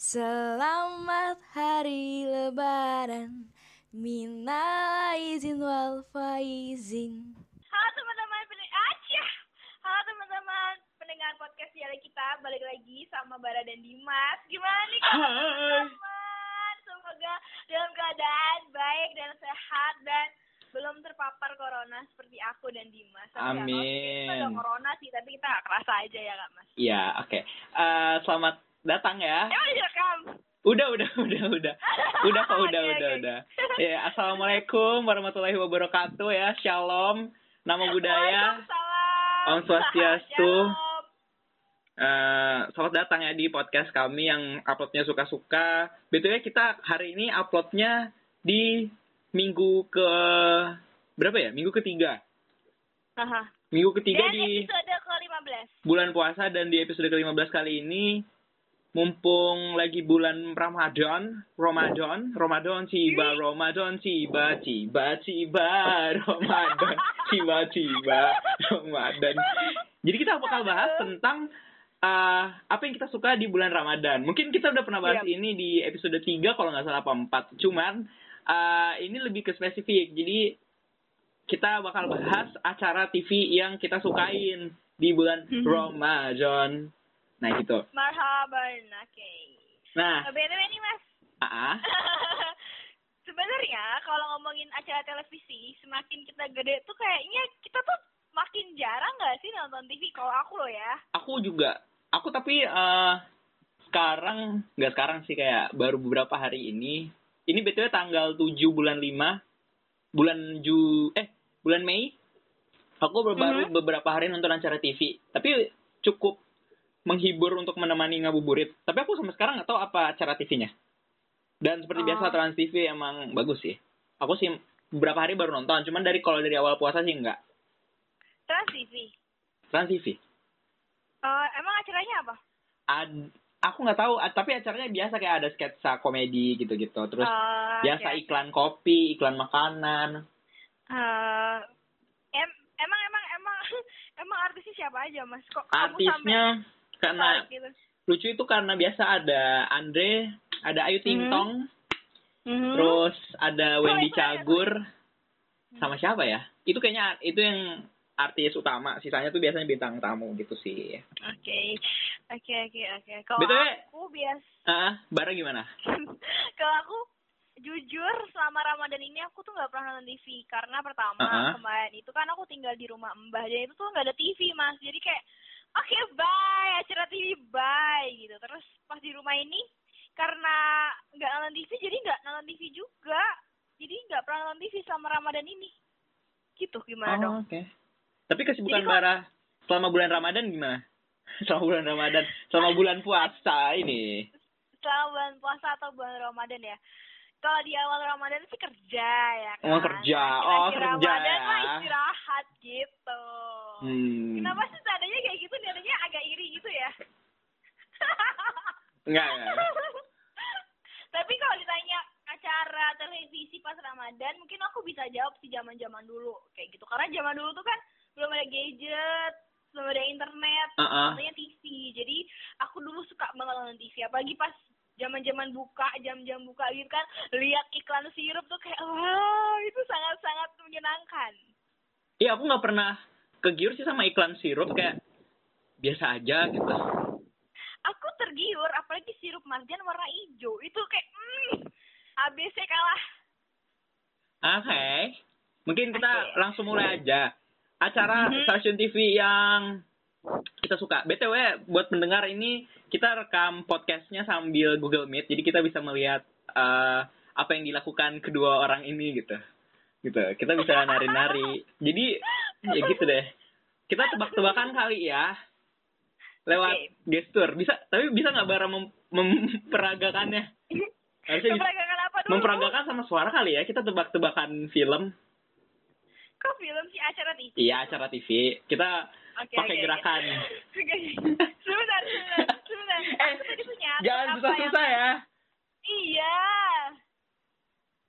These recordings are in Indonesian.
Selamat hari lebaran Minal izin wal faizin Halo teman-teman pendengar Acia. Halo teman-teman pendengar podcast Yale kita balik lagi sama Bara dan Dimas. Gimana nih teman-teman? Semoga dalam keadaan baik dan sehat dan belum terpapar corona seperti aku dan Dimas. Tapi ya, Amin. Kita ada corona sih, tapi kita gak kerasa aja ya kak Mas. Iya, oke. Eh, selamat datang ya. Emang direkam? Udah, udah, udah, udah. Udah kok, udah, Oke, udah, oke. udah. Ya, assalamualaikum warahmatullahi wabarakatuh ya. Shalom. Nama budaya. Om Swastiastu. Eh, selamat datang ya di podcast kami yang uploadnya suka-suka. Betulnya kita hari ini uploadnya di minggu ke berapa ya? Minggu ketiga. Aha. Minggu ketiga Dan di episode ke-15. bulan puasa dan di episode ke-15 kali ini mumpung lagi bulan Ramadan, Ramadan, Ramadan tiba, Ramadan tiba, tiba, tiba, Ramadan, tiba, tiba, Ramadan. Jadi kita bakal bahas tentang eh, apa yang kita suka di bulan Ramadan. Mungkin kita udah pernah bahas Yap. ini di episode 3 kalau nggak salah apa 4. Cuman eh, ini lebih ke spesifik. Jadi kita bakal bahas acara TV yang kita sukain di bulan Mhm. Ramadan. Nah, gitu. Marhaban, oke. Nah, Nah, BTW nih mas, ah, sebenarnya kalau ngomongin acara televisi, semakin kita gede tuh kayaknya kita tuh makin jarang nggak sih nonton TV? Kalau aku loh ya. aku juga. Aku tapi eh sekarang, nggak sekarang sih kayak baru beberapa hari ini. Ini BTW tanggal 7 bulan 5. Bulan Ju eh bulan Mei. Aku baru Mhm. beberapa hari nonton acara TV. Tapi cukup menghibur untuk menemani ngabuburit. Tapi aku sampai sekarang nggak tahu apa acara TV-nya. Dan seperti Oh. biasa Trans TV emang bagus sih. Aku sih beberapa hari baru nonton. Cuman dari kalau dari awal puasa sih nggak. Trans TV. Trans TV. Eh, emang acaranya apa? Ad- aku nggak tahu, tapi acaranya biasa kayak ada sketsa komedi gitu-gitu. Terus Eh, biasa oke. iklan kopi, iklan makanan. Eh, em emang emang emang emang artisnya siapa aja mas? Kok kamu sampai Artisnya karena gitu? lucu itu karena biasa ada Andre, ada Ayu Ting Mhm. Tong, Mhm. terus ada Oh, Wendy ada. Cagur, sama siapa ya? Itu kayaknya itu yang artis utama. Sisanya tuh biasanya bintang tamu gitu sih. Oke, oke, oke, oke. Kalau BTW aku bias, Ah, Bara gimana? kalau aku jujur selama Ramadan ini aku tuh nggak pernah nonton TV karena pertama Uh-uh. kemarin itu kan aku tinggal di rumah mbah dan itu tuh nggak ada TV mas, jadi kayak oke bye acara TV bye gitu. Terus pas di rumah ini karena nggak nonton TV jadi nggak nonton TV juga, jadi nggak pernah nonton TV selama Ramadan ini. Gitu gimana dong? Oh, oke. Tapi kesibukan Bara selama bulan Ramadan gimana? Selama bulan Ramadan, selama bulan puasa ini. selama bulan puasa atau bulan Ramadan ya. Kalau di awal Ramadan sih kerja ya kan. Oh, kerja. Nah, Oh, kerja Ramadan ya. mah istirahat gitu. Hmm. Kenapa sih nadanya kayak gitu? Nadanya agak iri gitu ya. Enggak, enggak. Tapi kalau ditanya acara televisi pas Ramadan, mungkin aku bisa jawab sih zaman-zaman dulu kayak gitu. Karena zaman dulu tuh kan belum ada gadget, belum ada internet, Uh-uh. katanya TV. Jadi aku dulu suka banget nonton TV, apalagi pas zaman-zaman buka, jam-jam buka gitu kan, lihat iklan sirup tuh kayak wow, itu sangat-sangat menyenangkan. Iya, aku nggak pernah kegiur sih sama iklan sirup kayak biasa aja gitu. Aku tergiur, apalagi sirup marjan warna hijau. Itu kayak hmm, ABC kalah. Oke. Mungkin kita Oke. langsung mulai aja. Acara Mhm. stasiun TV yang kita suka. BTW buat pendengar ini kita rekam podcastnya sambil Google Meet, jadi kita bisa melihat eh, apa yang dilakukan kedua orang ini gitu. Gitu. Kita bisa nari-nari. Jadi ya gitu deh. Kita tebak-tebakan kali ya. Lewat Oke. gestur. Bisa tapi bisa nggak bara mem- memperagakannya? Harusnya. Memperagakan apa dulu? Memperagakan sama suara kali ya. Kita tebak-tebakan film. Kok film sih acara TV? Iya, acara TV. Kita Oke, pakai oke, gerakan. Oke. Sebentar, sebentar, sebentar. Eh, Aku tadi punya Jangan susah-susah yang- ya. Iya.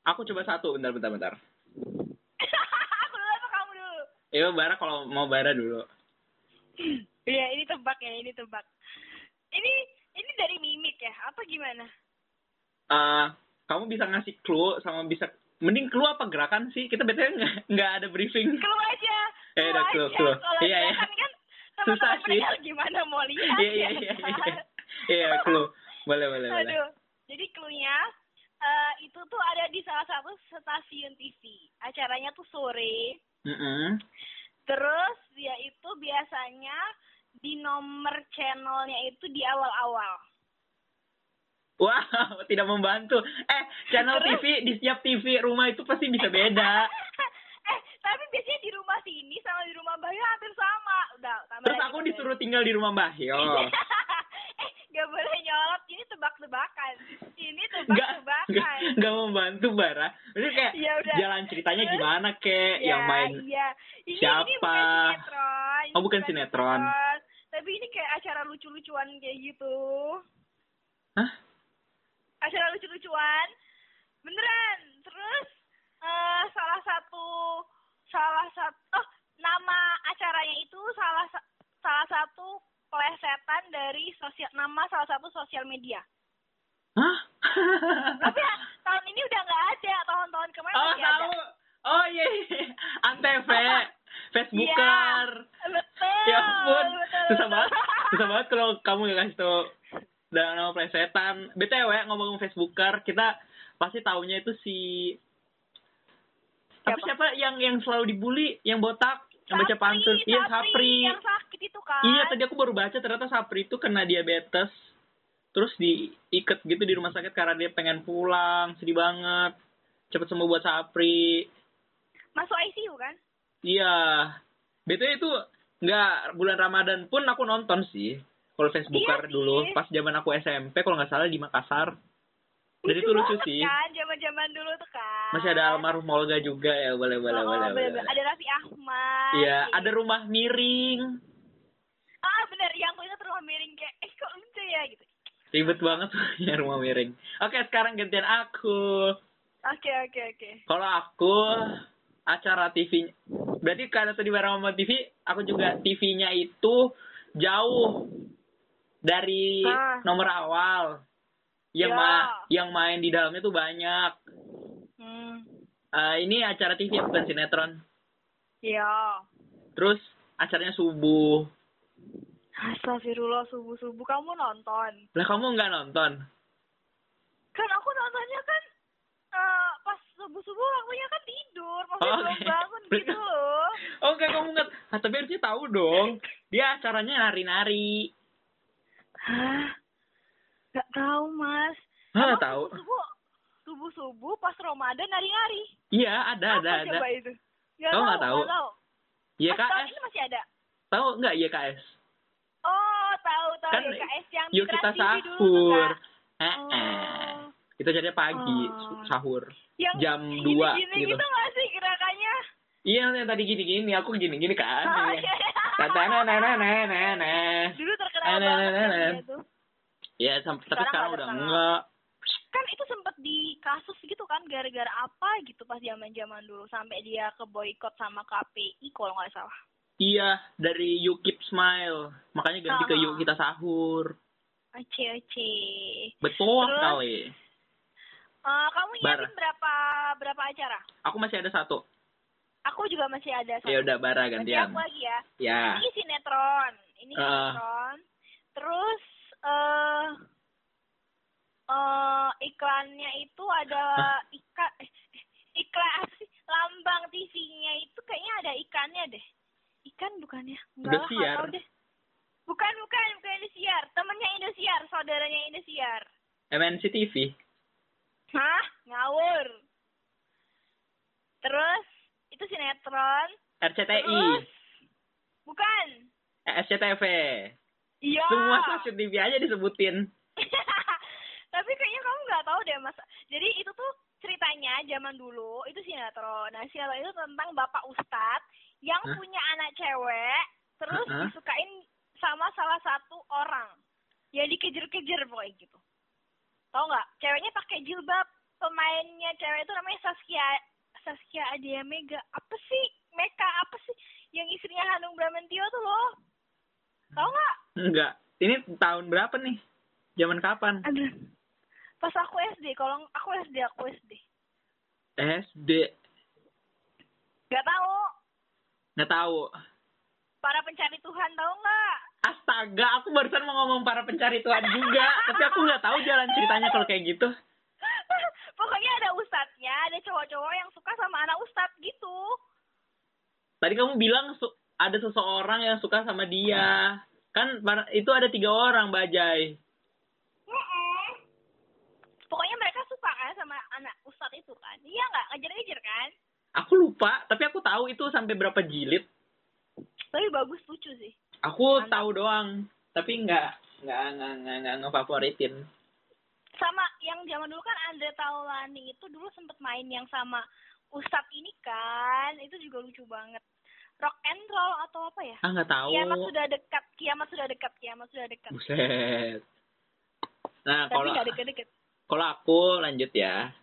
Aku coba satu, bentar, bentar, bentar. Aku dulu apa kamu dulu? Ya, Bara kalau mau Bara dulu. Iya, ini tebak ya, ini tebak. Ini ini dari mimik ya? Apa gimana? Eh, kamu bisa ngasih clue sama bisa mending clue apa gerakan sih? Kita betul nggak nggak ada briefing. Clue aja. Eh, udah, clue. Kalau Iya, iya. kan Susah sih. gimana mau lihat Iya iya ya iya kan? iya. Iya clue. Boleh boleh. Jadi clue-nya eh, itu tuh ada di salah satu stasiun TV. Acaranya tuh sore. Mm-mm. Terus dia itu biasanya di nomor channelnya itu di awal-awal. Wow, tidak membantu. Eh, channel Terus? TV di setiap TV rumah itu pasti bisa beda. tapi biasanya di rumah sini sama di rumah Bayu hampir sama. Udah, Terus aku disuruh tinggal di rumah Mbah Yo. eh, gak boleh nyolot. Ini tebak-tebakan. Ini tebak-tebakan. enggak membantu Bara. Jadi kayak Ya udah. jalan ceritanya Terus? gimana kek Ya, yang main Iya. Ini, siapa? Ini bukan sinetron. Ini Oh, bukan sinetron. Tapi ini kayak acara lucu-lucuan kayak gitu. Hah? Acara lucu-lucuan. Beneran. Terus eh salah satu salah satu oh nama acaranya itu salah sa- salah satu plesetan dari sosial nama salah satu sosial media. Hah? Tapi ya, tahun ini udah nggak ada. Tahun-tahun kemarin oh, masih ada. tahu. Oh iya, iya. Antv, Facebooker. Iya, betul. Ya ampun, betul, susah betul. banget. Susah banget kalau kamu nggak kasih tau dan nama plesetan. BTW ngomong Facebooker, kita pasti taunya itu si Tapi Siapa? siapa yang yang selalu dibully, yang botak, yang baca Sapri, pantun? Iya, Sapri. Yang sakit itu kan. Iya, tadi aku baru baca ternyata Sapri itu kena diabetes. Terus diikat gitu di rumah sakit karena dia pengen pulang, sedih banget. Cepet sembuh buat Sapri. Masuk ICU kan? Iya. BTW itu nggak bulan Ramadan pun aku nonton sih. Kalau Facebooker Iya sih. dulu pas zaman aku SMP kalau nggak salah di Makassar. Dan itu lucu sih. kan, zaman-zaman dulu tuh kan. Masih ada almarhum Olga juga ya, boleh boleh Oh, boleh. bener-bener. boleh. Ada Raffi Ahmad. Iya, ada rumah miring. Ah, bener. Yang aku ingat rumah miring kayak, eh kok lucu ya gitu. Ribet banget ya rumah miring. Oke, sekarang gantian aku. Oke, oke, oke. Kalau aku acara TV berarti karena tadi bareng sama TV, aku juga TV-nya itu jauh dari Ah. nomor awal. Yang Ya. ma- yang main di dalamnya tuh banyak. Hmm. Eh, ini acara TV bukan sinetron. Iya. Terus acaranya subuh. Astagfirullah, subuh-subuh kamu nonton. Lah kamu nggak nonton? Kan aku nontonnya kan eh, pas subuh-subuh akunya kan tidur. Maksudnya Oh, belum oke. bangun gitu loh. Oh enggak kamu nggak. Ah, tapi harusnya tahu dong. Dia acaranya nari-nari. Hah? Gak tahu, Mas. Hah, tahu. Subuh-subuh, subuh-subuh pas Ramadan nari-nari. Iya, ada ada Apa ada. coba itu? Gak Kamu nggak tahu? nggak tahu. YKS. ini masih ada. Tahu nggak YKS? Oh, tahu tahu Kan, YKS yang Yuk kita sahur. Kak. Eh, eh. Oh. Itu jadinya pagi Oh. sahur. Yang Jam gini- 2 gini, gitu. gitu nggak sih gerakannya? Iya yang tadi gini-gini, aku gini-gini kan. Oh, Iya. iya. Tata na na na na na na. Dulu terkenal Eh, nah, banget nah, kan nah, nah. Tuh. Ya, sam- tapi Sekarang sekarang udah enggak. Kan itu sempet di kasus gitu kan gara-gara apa gitu pas zaman-zaman dulu sampai dia ke boykot sama KPI kalau nggak salah. Iya, dari You Keep Smile. Makanya ganti ke Ah. Yuk Kita Sahur. Oke oke. Betul Terus? sekali. Eh, kamu nyiapin berapa berapa acara? Aku masih ada satu. Aku juga masih ada satu. Ya udah, Bara gantian. aku lagi ya. Ya. Ini sinetron. Ini Ah. sinetron. Terus eh eh iklannya itu ada iklan eh, iklan lambang TV-nya itu kayaknya ada ikannya deh. Ikan bukannya? Enggak lah, nggak tahu deh. Bukan, bukan, bukan Indosiar. Temennya Indosiar, saudaranya Indosiar. MNC TV. Hah? Ngawur. Terus itu sinetron. RCTI. Terus bukan. Eh, SCTV. Iya. Semua stasiun TV aja disebutin. Tapi kayaknya kamu nggak tahu deh mas. Jadi itu tuh ceritanya zaman dulu itu sinetron. Nah sinetron itu tentang bapak ustadz yang Hah? punya anak cewek terus Hah? disukain sama salah satu orang. Ya dikejar-kejar pokoknya gitu. Tahu nggak? Ceweknya pakai jilbab. Pemainnya cewek itu namanya Saskia Saskia Adia Mega. Apa sih? Meka apa sih? Yang istrinya Hanung Bramantio tuh loh. Tahu nggak? Enggak. Ini tahun berapa nih? Zaman kapan? Aduh, Pas aku SD, kalau aku SD, aku SD. SD. Gak tahu. Nggak tahu. Para pencari Tuhan tahu nggak? Astaga, aku barusan mau ngomong para pencari Tuhan juga. Tapi aku nggak tahu jalan ceritanya kalau kayak gitu. Pokoknya ada ustadznya, ada cowok-cowok yang suka sama anak ustadz gitu. Tadi kamu bilang su- ada seseorang yang suka sama dia. Kan para- itu ada tiga orang, Bajai. Mm-mm. Pokoknya mereka suka kan sama anak ustadz itu kan. Iya nggak? Ngejar-ngejar kan? Aku lupa, tapi aku tahu itu sampai berapa jilid. Tapi bagus lucu sih. Aku Mantap. tahu doang, tapi nggak nggak nggak nggak nggak ngefavoritin. Sama yang zaman dulu kan Andre Taulani itu dulu sempet main yang sama Ustadz ini kan. Itu juga lucu banget. Rock and roll atau apa ya? Ah nggak tahu. Kiamat sudah dekat, kiamat sudah dekat, kiamat sudah dekat. Buset. Nah Tapi kalau deket-deket. kalau aku lanjut ya.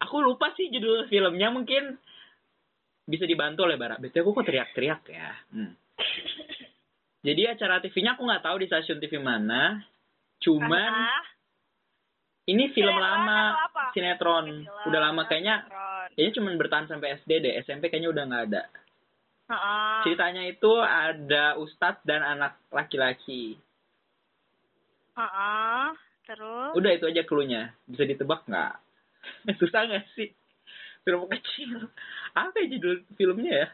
Aku lupa sih judul filmnya mungkin bisa dibantu oleh Bara. Betul aku kok teriak-teriak ya. Hmm. Jadi acara TV-nya aku nggak tahu di stasiun TV mana. Cuman Ah, ini film Sinetron lama, sinetron. film, Udah lama kayaknya sinetron. kayaknya cuman bertahan sampai SD deh. SMP kayaknya udah nggak ada. Heeh. Ceritanya itu ada ustadz dan anak laki-laki. Terus? Udah itu aja clue-nya. Bisa ditebak nggak? Susah nggak sih? Film kecil. Apa ya judul filmnya ya?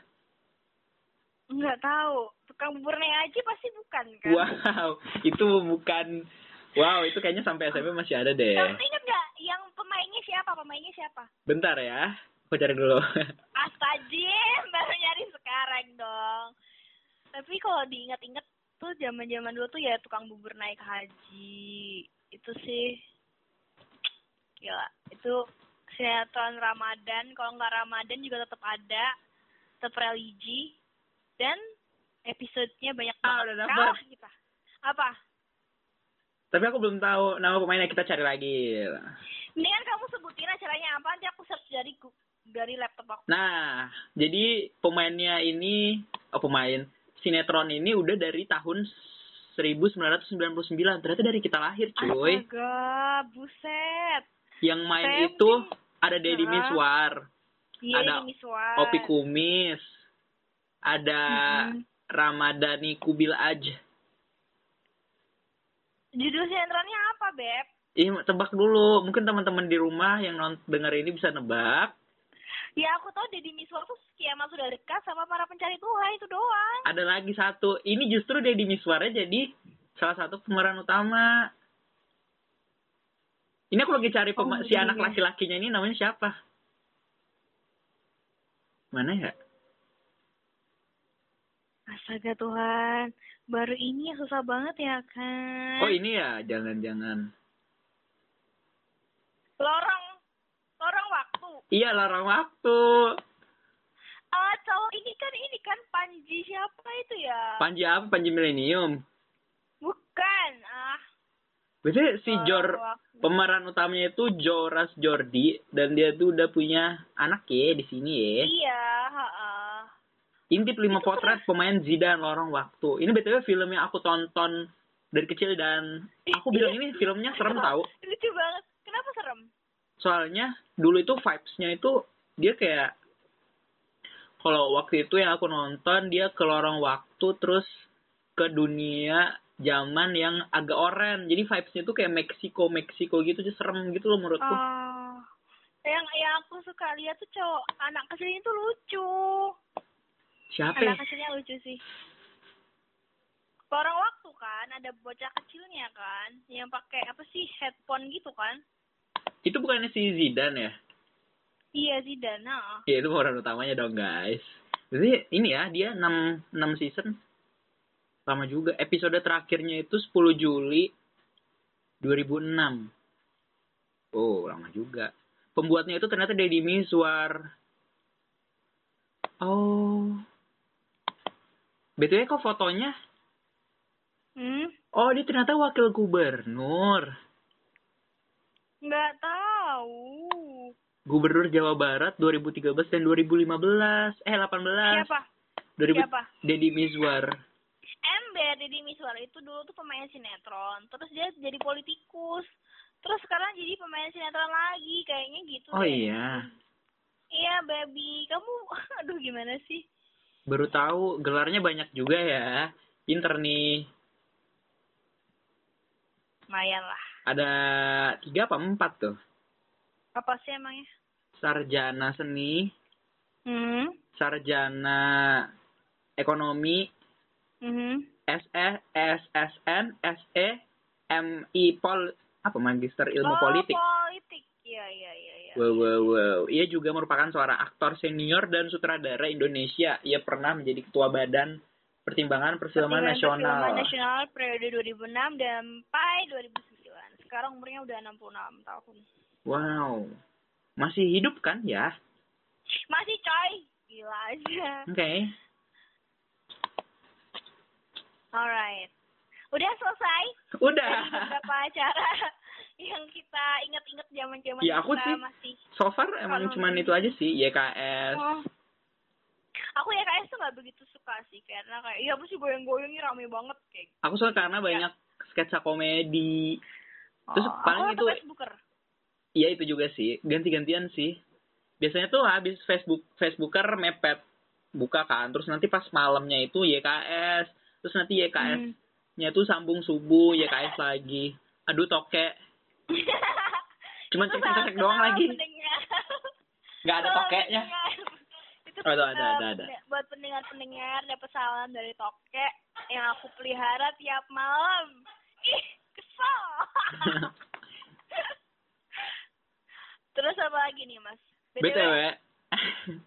Nggak tahu. Tukang bubur aja pasti bukan kan? Wow, itu bukan. Wow, itu kayaknya sampai SMP masih ada deh. Kamu inget nggak yang pemainnya siapa? Pemainnya siapa? Bentar ya, aku cari dulu. Astagfirullah, baru nyari sekarang dong. Tapi kalau diingat-ingat tuh zaman-zaman dulu tuh ya tukang bubur naik haji. Itu sih gila. Itu sinetron Ramadan, kalau nggak Ramadan juga tetap ada, tetap religi dan episodenya banyak Ah, banget. udah dapet. Kita. Apa? Tapi aku belum tahu nama pemainnya. Kita cari lagi. Mendingan kamu sebutin acaranya apa nanti aku search dari dari laptop aku. Nah, jadi pemainnya ini, oh pemain sinetron ini udah dari tahun 1999. Ternyata dari kita lahir, cuy. Astaga, buset. Yang main Femi. itu ada Deddy? Miswar, Iya, Ada Miswar. Opi Kumis, ada Mm-mm. Ramadhani Kubil Aj. Judul sinetronnya apa, Beb? Ih, tebak dulu. Mungkin teman-teman di rumah yang non denger ini bisa nebak. Ya aku tahu Deddy Miswar tuh kiamat sudah dekat sama para pencari Tuhan itu doang. Ada lagi satu. Ini justru Deddy Miswarnya jadi salah satu pemeran utama. Ini aku lagi cari Oh, si iya. anak laki-lakinya ini namanya siapa? Mana ya? Astaga Tuhan, baru ini yang susah banget ya kan? Oh ini ya, jangan-jangan. Lorong, lorong waktu. Iya, larang waktu. Ah, cowok ini kan ini kan Panji siapa itu ya? Panji apa? Panji Millennium. Bukan, ah. Berarti si Jor, Waktu. pemeran utamanya itu Joras Jordi. Dan dia tuh udah punya anak ya di sini ya. Iya, heeh. Intip lima Itu potret pemain Zidane lorong waktu. Ini btw film yang aku tonton dari kecil dan aku bilang ini filmnya serem tahu. Lucu banget. Kenapa serem? Soalnya dulu itu vibes-nya itu dia kayak kalau waktu itu yang aku nonton dia ke lorong waktu terus ke dunia zaman yang agak oren. Jadi vibes-nya tuh kayak Meksiko Meksiko gitu, jadi serem gitu loh menurutku. Oh. Yang yang aku suka lihat tuh cowok anak kecilnya tuh lucu. Siapa? ya? Anak kecilnya lucu sih. Lorong waktu kan, ada bocah kecilnya kan, yang pakai apa sih headphone gitu kan? Itu bukannya si Zidane ya? Iya sih Dana. Ya itu pemeran utamanya dong guys. Jadi ini ya dia 6 6 season. Lama juga. Episode terakhirnya itu 10 Juli 2006. Oh, lama juga. Pembuatnya itu ternyata Deddy Miswar. Oh. BTW kok fotonya? Hmm? Oh, dia ternyata wakil gubernur. Nggak tahu. Gubernur Jawa Barat 2013 dan 2015. Eh, 18. Siapa? 2000 Siapa? Deddy Miswar. Ember Deddy Miswar itu dulu tuh pemain sinetron. Terus dia jadi politikus. Terus sekarang sinetron lagi kayaknya gitu Oh deh. iya. Iya, baby. Kamu aduh gimana sih? Baru tahu gelarnya banyak juga ya. Pinter nih. Lumayan lah. Ada tiga apa empat tuh? Apa sih emangnya? Sarjana seni, Hmm. sarjana ekonomi, Mhm. SE, SSN, SE, MI Pol, apa magister ilmu oh, politik. politik. Iya, iya, iya, iya. Wow, wow, wow. Ia juga merupakan seorang aktor senior dan sutradara Indonesia. Ia pernah menjadi ketua badan pertimbangan perfilman nasional. Perfilman nasional periode 2006 dan sampai 2009. Sekarang umurnya udah 66 tahun. Wow. Masih hidup kan ya? Masih coy. Gila aja. Oke. Alright. Udah selesai Udah. dari beberapa acara yang kita inget-inget zaman-zaman Ya, aku kita sih masih. So far emang cuman itu aja sih, YKS. Oh. Aku ya kayaknya tuh gak begitu suka sih karena kayak iya apa sih goyang-goyangnya rame banget kayak. Aku suka karena banyak sketsa komedi. Terus Oh, paling itu Facebooker. Iya itu juga sih, ganti-gantian sih. Biasanya tuh habis Facebook Facebooker mepet buka kan, terus nanti pas malamnya itu YKS, terus nanti YKS-nya tuh sambung subuh, YKS lagi. Aduh tokek, cuman cek-cek salah doang lagi. Nggak ada tokeknya. Itu Oh, ada, ada, ada, ada. buat pendengar-pendengar dapat salam dari tokek yang aku pelihara tiap malam. Ih, kesel. Terus apa lagi nih, Mas? BTW,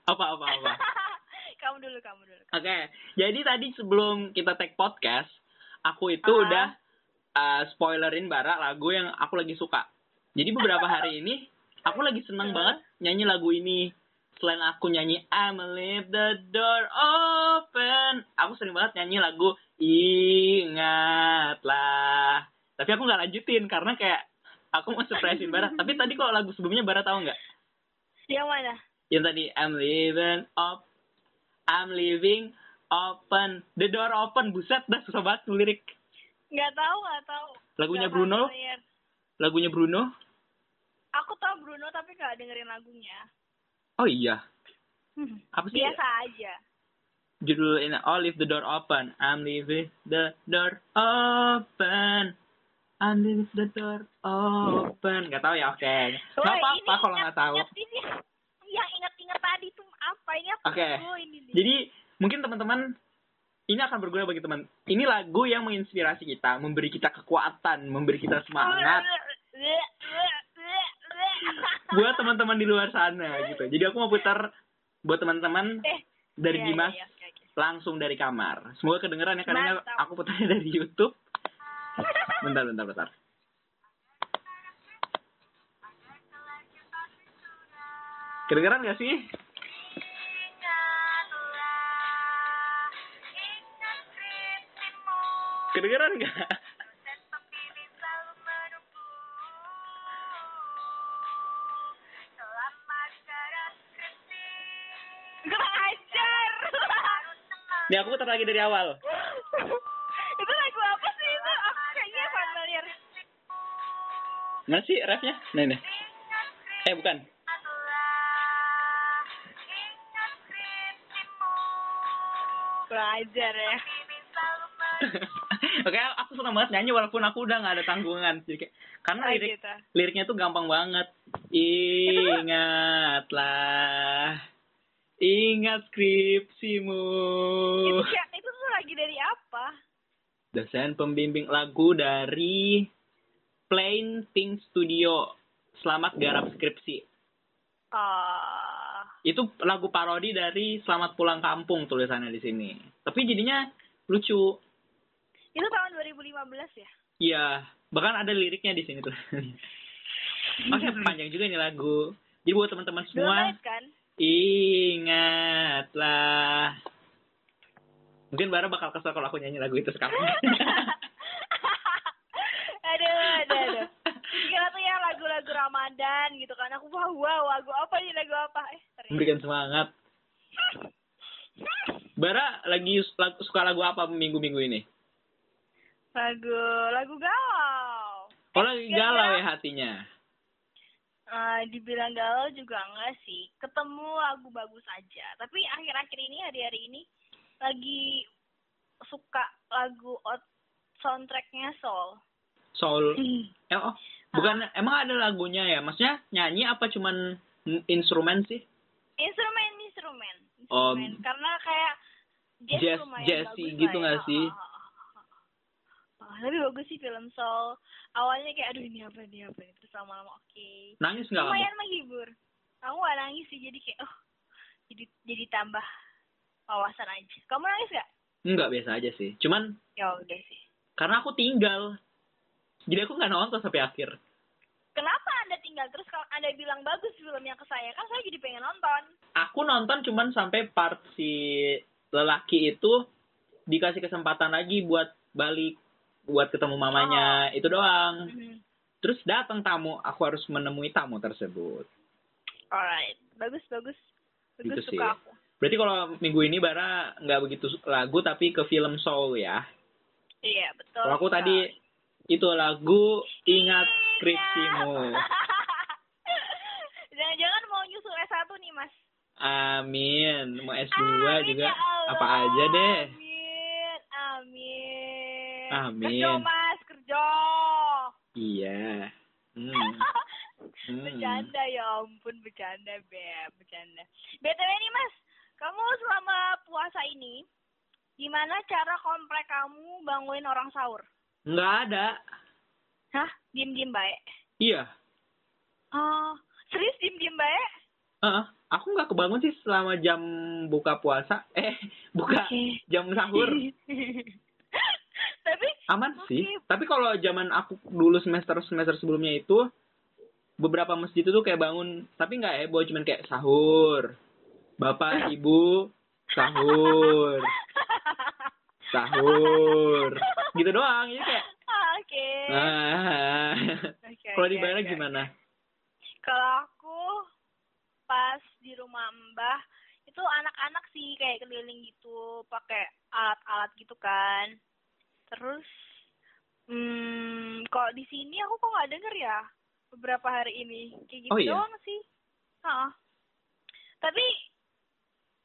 apa-apa apa. kamu dulu, kamu dulu. Oke, jadi tadi sebelum kita take podcast, aku itu Ah. udah uh, spoilerin bara lagu yang aku lagi suka. Jadi beberapa hari ini aku lagi seneng Ah. banget nyanyi lagu ini. Selain aku nyanyi I'm leave the door open, aku sering banget nyanyi lagu Ingatlah. Tapi aku nggak lanjutin karena kayak aku mau surprisein Bara. Tapi tadi kok lagu sebelumnya Bara tahu nggak? Yang mana? Yang tadi I'm leaving up I'm leaving open the door open buset dah susah banget lirik Nggak tahu, nggak tahu. lagunya Nggak Bruno familiar. lagunya Bruno Aku tahu Bruno tapi nggak dengerin lagunya. oh iya Hmm. apa sih Biasa aja. judul ini oh leave the door open I'm leaving the door open Leaving the door open nggak tahu ya oke nggak Woi, apa-apa kalau nggak tahu ingat- Ini yang inget-inget tadi tuh apa? Ini apa? Oke. dulu ini nih? Jadi mungkin teman-teman ini akan berguna bagi teman. Ini lagu yang menginspirasi kita, memberi kita kekuatan, memberi kita semangat buat teman-teman di luar sana gitu. Jadi aku mau putar buat teman-teman Eh, dari iya, Dimas iya, oke. langsung dari kamar. Semoga kedengeran ya karena aku putarnya dari YouTube. Bentar, bentar, bentar. Kedengeran gak sih? Kedengeran gak? Nih aku putar lagi dari awal. Mana sih refnya? Nah ini. Eh bukan. Kurang ajar ya. Oke, aku senang banget nyanyi walaupun aku udah gak ada tanggungan. Jadi kayak, karena Oh, lirik gitu. liriknya tuh gampang banget. Ingatlah, ingat skripsimu. Itu, itu tuh lagi dari apa? Dosen pembimbing lagu dari Plain Thing Studio. Selamat garap skripsi. Ah, Itu lagu parodi dari Selamat Pulang Kampung tulisannya di sini. Tapi jadinya lucu. itu tahun 2015 ya? Iya, bahkan ada liriknya di sini tuh. Oke, panjang juga nih lagu. Jadi buat teman-teman semua, kan? ingatlah. Mungkin Bara bakal kesel kalau aku nyanyi lagu itu sekarang. aduh, aduh, aduh. Kira tuh ya lagu-lagu Ramadan gitu kan. Aku wah, wow, lagu apa nih, lagu apa? Eh, ternyata. Memberikan semangat. Bara lagi suka lagu apa minggu-minggu ini? Lagu, lagu galau. Oh lagi galau ya hatinya. Eh, dibilang galau juga enggak sih. Ketemu lagu bagus aja. Tapi akhir-akhir ini hari-hari ini lagi suka lagu out- soundtracknya Soul. Soul. Eh, oh, bukan emang ada lagunya ya? Maksudnya nyanyi apa cuman instrumen sih? Instrumen instrumen. Oh. Instrumen. Karena kayak jazz, Jazz- jazzy gitu lah nggak ya. sih? Ah, ah, ah, ah. Ah, tapi bagus sih film Soul. Awalnya kayak aduh ini apa ini apa ini terus lama-lama oke. Nangis nggak kamu? lumayan menghibur aku gak nangis sih jadi kayak oh jadi jadi tambah wawasan aja kamu nangis gak Enggak biasa aja sih. Cuman ya udah sih karena aku tinggal. Jadi aku nggak nonton sampai akhir. kenapa anda tinggal terus kalau anda bilang bagus filmnya ke saya kan saya jadi pengen nonton Aku nonton cuman sampai part si lelaki itu dikasih kesempatan lagi buat balik buat ketemu mamanya itu doang. Mhm. Terus datang tamu, aku harus menemui tamu tersebut. alright bagus bagus bagus Gitu sih. suka aku Berarti kalau minggu ini Bara nggak begitu lagu tapi ke film Soul ya. iya betul Kalau aku tadi itu lagu Ingat Skripsimu. jangan-jangan mau nyusul S1 nih mas Amin. Mau S2 Amin, juga ya Allah. apa aja deh. amin amin Amin. kerja mas kerja Iya. Hmm. Hmm. Bercanda ya ampun, bercanda Beb, bercanda. BTW nih Mas, kamu selama puasa ini gimana cara komplek kamu bangunin orang sahur? Nggak ada. Hah? Diem-diem baik? Iya. Oh, serius diem-diem baik? Heeh. aku nggak kebangun sih selama jam buka puasa. Eh, buka Oke. jam sahur. Tapi Aman Oke. sih. Tapi kalau zaman aku dulu semester semester sebelumnya itu beberapa masjid itu kayak bangun, tapi nggak heboh, cuman kayak sahur. Bapak, ibu, sahur, sahur. Gitu doang. Jadi kayak Ah, Oke. nah. Oke, kalau di oke. gimana? Kalau aku pas di rumah Mbah itu anak-anak sih kayak keliling gitu pakai alat-alat gitu kan. Terus hmm kalau di sini aku kok nggak denger ya beberapa hari ini kayak gitu Oh, iya? doang sih. Heeh. Tapi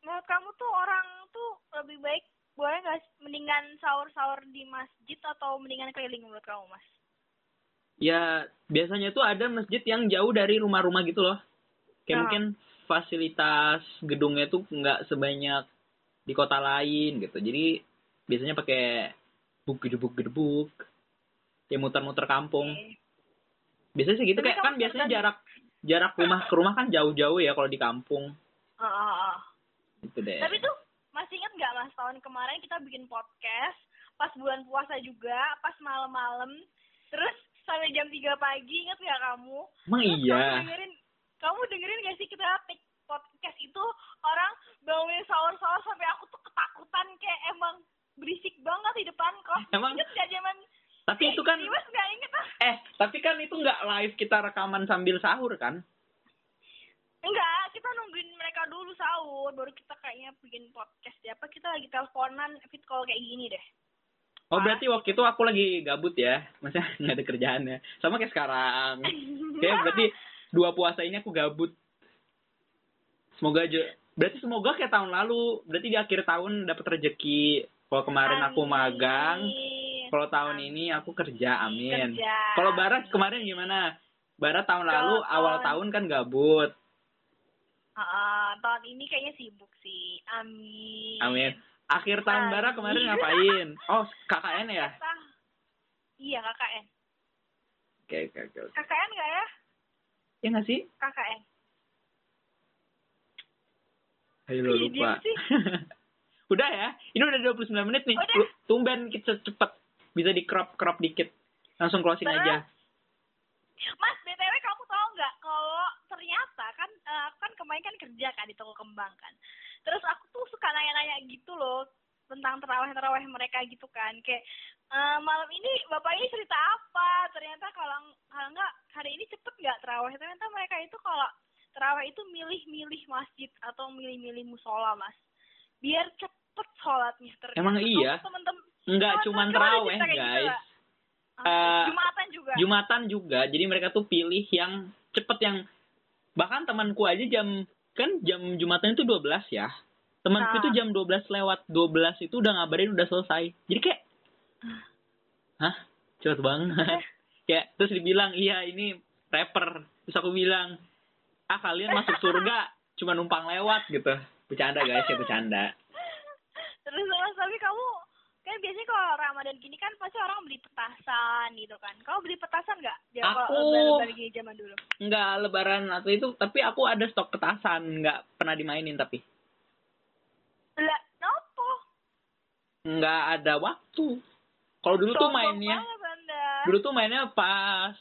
menurut kamu tuh orang tuh lebih baik boleh nggak mendingan sahur-sahur di masjid atau mendingan keliling menurut kamu mas? Ya, biasanya tuh ada masjid yang jauh dari rumah-rumah gitu loh. Kayak Nah. mungkin fasilitas gedungnya tuh nggak sebanyak di kota lain gitu. Jadi biasanya pakai buk gedebuk gedebuk. Kayak muter-muter kampung. Oke. Biasanya sih gitu Tapi kayak kan biasanya tadi- jarak jarak rumah ke rumah kan jauh-jauh ya kalau di kampung. Ah, ah, ah. Gitu deh. Tapi tuh masih ingat nggak mas tahun kemarin kita bikin podcast pas bulan puasa juga pas malam-malam terus sampai jam 3 pagi ingat nggak kamu? Emang Terus Kamu iya. dengerin kamu dengerin gak sih kita take podcast itu orang bangunin sahur-sahur sampai aku tuh ketakutan kayak emang berisik banget di depan kos. Emang- Ingat gak zaman? Tapi itu kan inget ah? eh tapi kan itu nggak live kita rekaman sambil sahur kan? Enggak, kita nungguin mereka dulu sahur, baru kita kayaknya bikin podcast ya. Apa kita lagi teleponan, fit call kayak gini deh. Oh berarti waktu itu aku lagi gabut ya, maksudnya nggak ada kerjaannya. Sama kayak sekarang. Kayak berarti dua puasa ini aku gabut. Semoga aja. Berarti semoga kayak tahun lalu, berarti di akhir tahun dapat rezeki. Kalau kemarin aku Amin. magang, kalau tahun ini aku kerja, amin. Kerja. Kalau Barat kemarin gimana? Barat tahun lalu Kalau awal tahun- tahun kan gabut. Ah, tahun ini kayaknya sibuk sih. Amin. Amin. Akhir tahun Amin. Barat kemarin ngapain? Oh, KKN ya? Iya, KKN. Oke, oke, oke. KKN nggak ya? Ya nggak sih? KKN. Ayo lo lupa. udah ya. Ini udah 29 menit nih. Udah. Tumben kita cepet. Bisa di crop crop dikit. Langsung closing Terus? aja. Mas, BTW kamu tahu nggak kalau eh, aku kan kemarin kan kerja kan di toko kembang kan. Terus aku tuh suka nanya-nanya gitu loh tentang terawih-terawih mereka gitu kan. Kayak eh, malam ini bapak ini cerita apa? Ternyata kalau kalau nggak hari ini cepet nggak terawih? Ternyata mereka itu kalau terawih itu milih-milih masjid atau milih-milih musola mas. Biar cepet sholatnya. Ternyata Emang iya? Temen-temen Enggak temen-temen cuman kamu ada terawih, gitu guys. nggak? Ah, Eh, Jumatan juga. juga. Jumatan juga. Jadi mereka tuh pilih yang cepet yang bahkan temanku aja jam kan jam Jumatan itu 12 ya. Temanku Ah. itu jam 12 lewat 12 itu udah ngabarin udah selesai. Jadi kayak Hah? Cepet banget. kayak terus dibilang, "Iya, ini rapper." Terus aku bilang, "Ah, kalian masuk surga cuma numpang lewat gitu." Bercanda guys, ya bercanda. Terus tapi kamu biasanya kalau Ramadan gini kan pasti orang beli petasan gitu kan. Kamu beli petasan nggak? Ya, Aku- lebaran gini zaman dulu. Enggak lebaran atau itu, tapi aku ada stok petasan, nggak pernah dimainin tapi. Lah, nopo? nggak ada waktu. Kalau dulu tuh Sombong mainnya, banget dulu tuh mainnya pas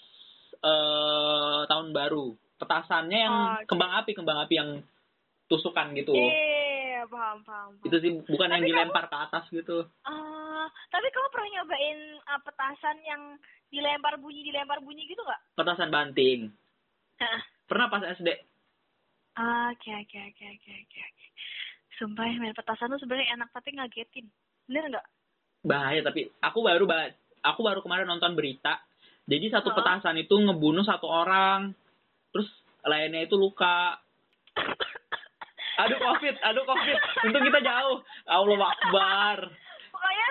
eh tahun baru. Petasannya yang Oh, kembang api, kembang api yang tusukan gitu. Iya, paham, paham, paham. Itu sih bukan yang Tapi dilempar ke atas gitu. Ah, tapi kamu pernah nyobain uh, petasan yang dilempar bunyi dilempar bunyi gitu nggak? Petasan banting. Hah. Pernah pas SD. Ah, Oke oke oke oke oke. oke. Sumpah ya, main petasan tuh sebenarnya enak tapi ngagetin. Bener nggak? Bahaya tapi aku baru ba- aku baru kemarin nonton berita. Jadi satu Oh. petasan itu ngebunuh satu orang. Terus lainnya itu luka. Aduh covid, aduh covid. Untung kita jauh. Allah Akbar. Pokoknya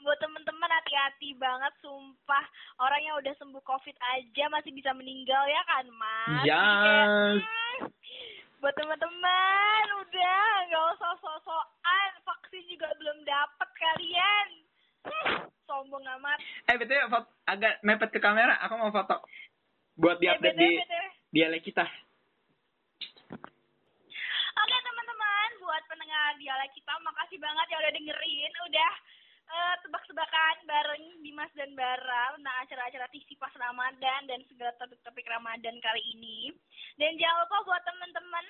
buat temen-temen hati-hati banget sumpah orang yang udah sembuh covid aja masih bisa meninggal ya kan mas kayak, Yes. buat teman-teman udah nggak usah sok-sokan vaksin juga belum dapet kalian Hmm, sombong amat Eh betul foto, agak mepet ke kamera. Aku mau foto buat Eh, diupdate BTW, di dialek kita. Oke teman-teman, buat dialek kita, makasih banget ya udah dengerin, udah eh, tebak-tebakan bareng Dimas dan Bara tentang acara-acara TV pas Ramadan dan segala topik-topik Ramadan kali ini. Dan jangan lupa buat teman-teman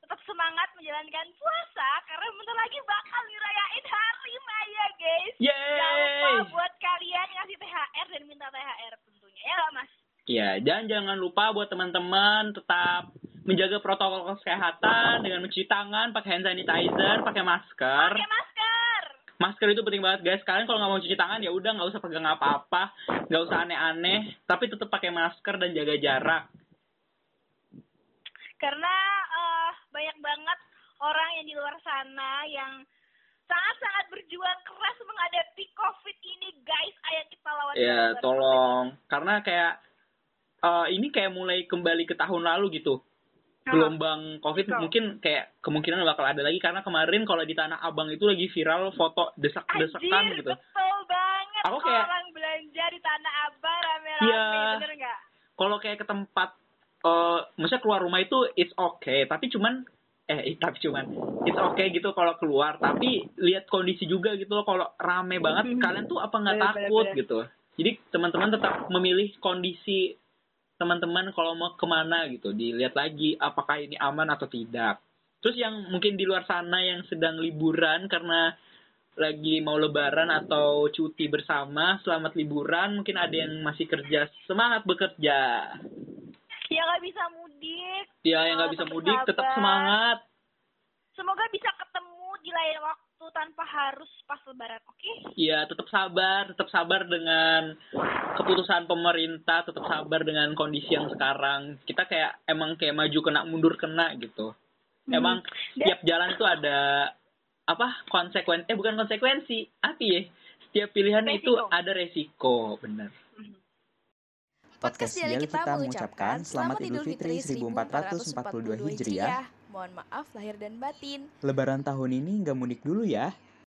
tetap semangat menjalankan puasa karena bentar lagi bakal ngerayain hari Maya guys. Jangan lupa Yeay. buat kalian ngasih THR dan minta THR tentunya ya mas? Ya, dan jangan lupa buat teman-teman tetap menjaga protokol kesehatan dengan mencuci tangan, pakai hand sanitizer, pakai masker. Pakai masker. Masker itu penting banget guys. Kalian kalau nggak mau cuci tangan ya udah nggak usah pegang apa-apa, nggak usah aneh-aneh, tapi tetap pakai masker dan jaga jarak. karena eh, banyak banget orang yang di luar sana yang sangat-sangat berjuang keras menghadapi COVID ini, guys. Ayo kita lawan Ya, tolong. Karena kayak eh, ini kayak mulai kembali ke tahun lalu gitu. Nah, Gelombang COVID Betul. mungkin kayak kemungkinan bakal ada lagi karena kemarin kalau di Tanah Abang itu lagi viral foto desak-desakan Anjir, gitu. betul banget. Aku kayak- orang belanja di Tanah Abang rame-rame, Iya. bener nggak? Kalau kayak ke tempat eh maksudnya keluar rumah itu it's okay, tapi cuman eh tapi cuman it's okay gitu kalau keluar, tapi lihat kondisi juga gitu loh kalau rame banget kalian tuh apa nggak takut bener, bener. gitu. Jadi teman-teman tetap memilih kondisi teman-teman kalau mau ke mana gitu, dilihat lagi apakah ini aman atau tidak. Terus yang mungkin di luar sana yang sedang liburan karena lagi mau lebaran atau cuti bersama, selamat liburan. Mungkin ada yang masih kerja, semangat bekerja. Yang nggak bisa mudik, Ya yang nggak bisa mudik tetap semangat. semoga bisa ketemu di lain waktu tanpa harus pas lebaran, oke? Ya tetap sabar, tetap sabar dengan keputusan pemerintah, tetap sabar dengan kondisi yang sekarang. Kita kayak emang kayak maju kena mundur kena gitu. Emang Dan- setiap jalan itu ada apa konsekuensi eh bukan konsekuensi apa ya setiap pilihan itu Resiko. ada resiko benar Podcast Dialek kita mengucapkan Selamat Idul Fitri 1442 Hijriah. Mohon maaf lahir dan batin. Lebaran tahun ini nggak mudik dulu ya.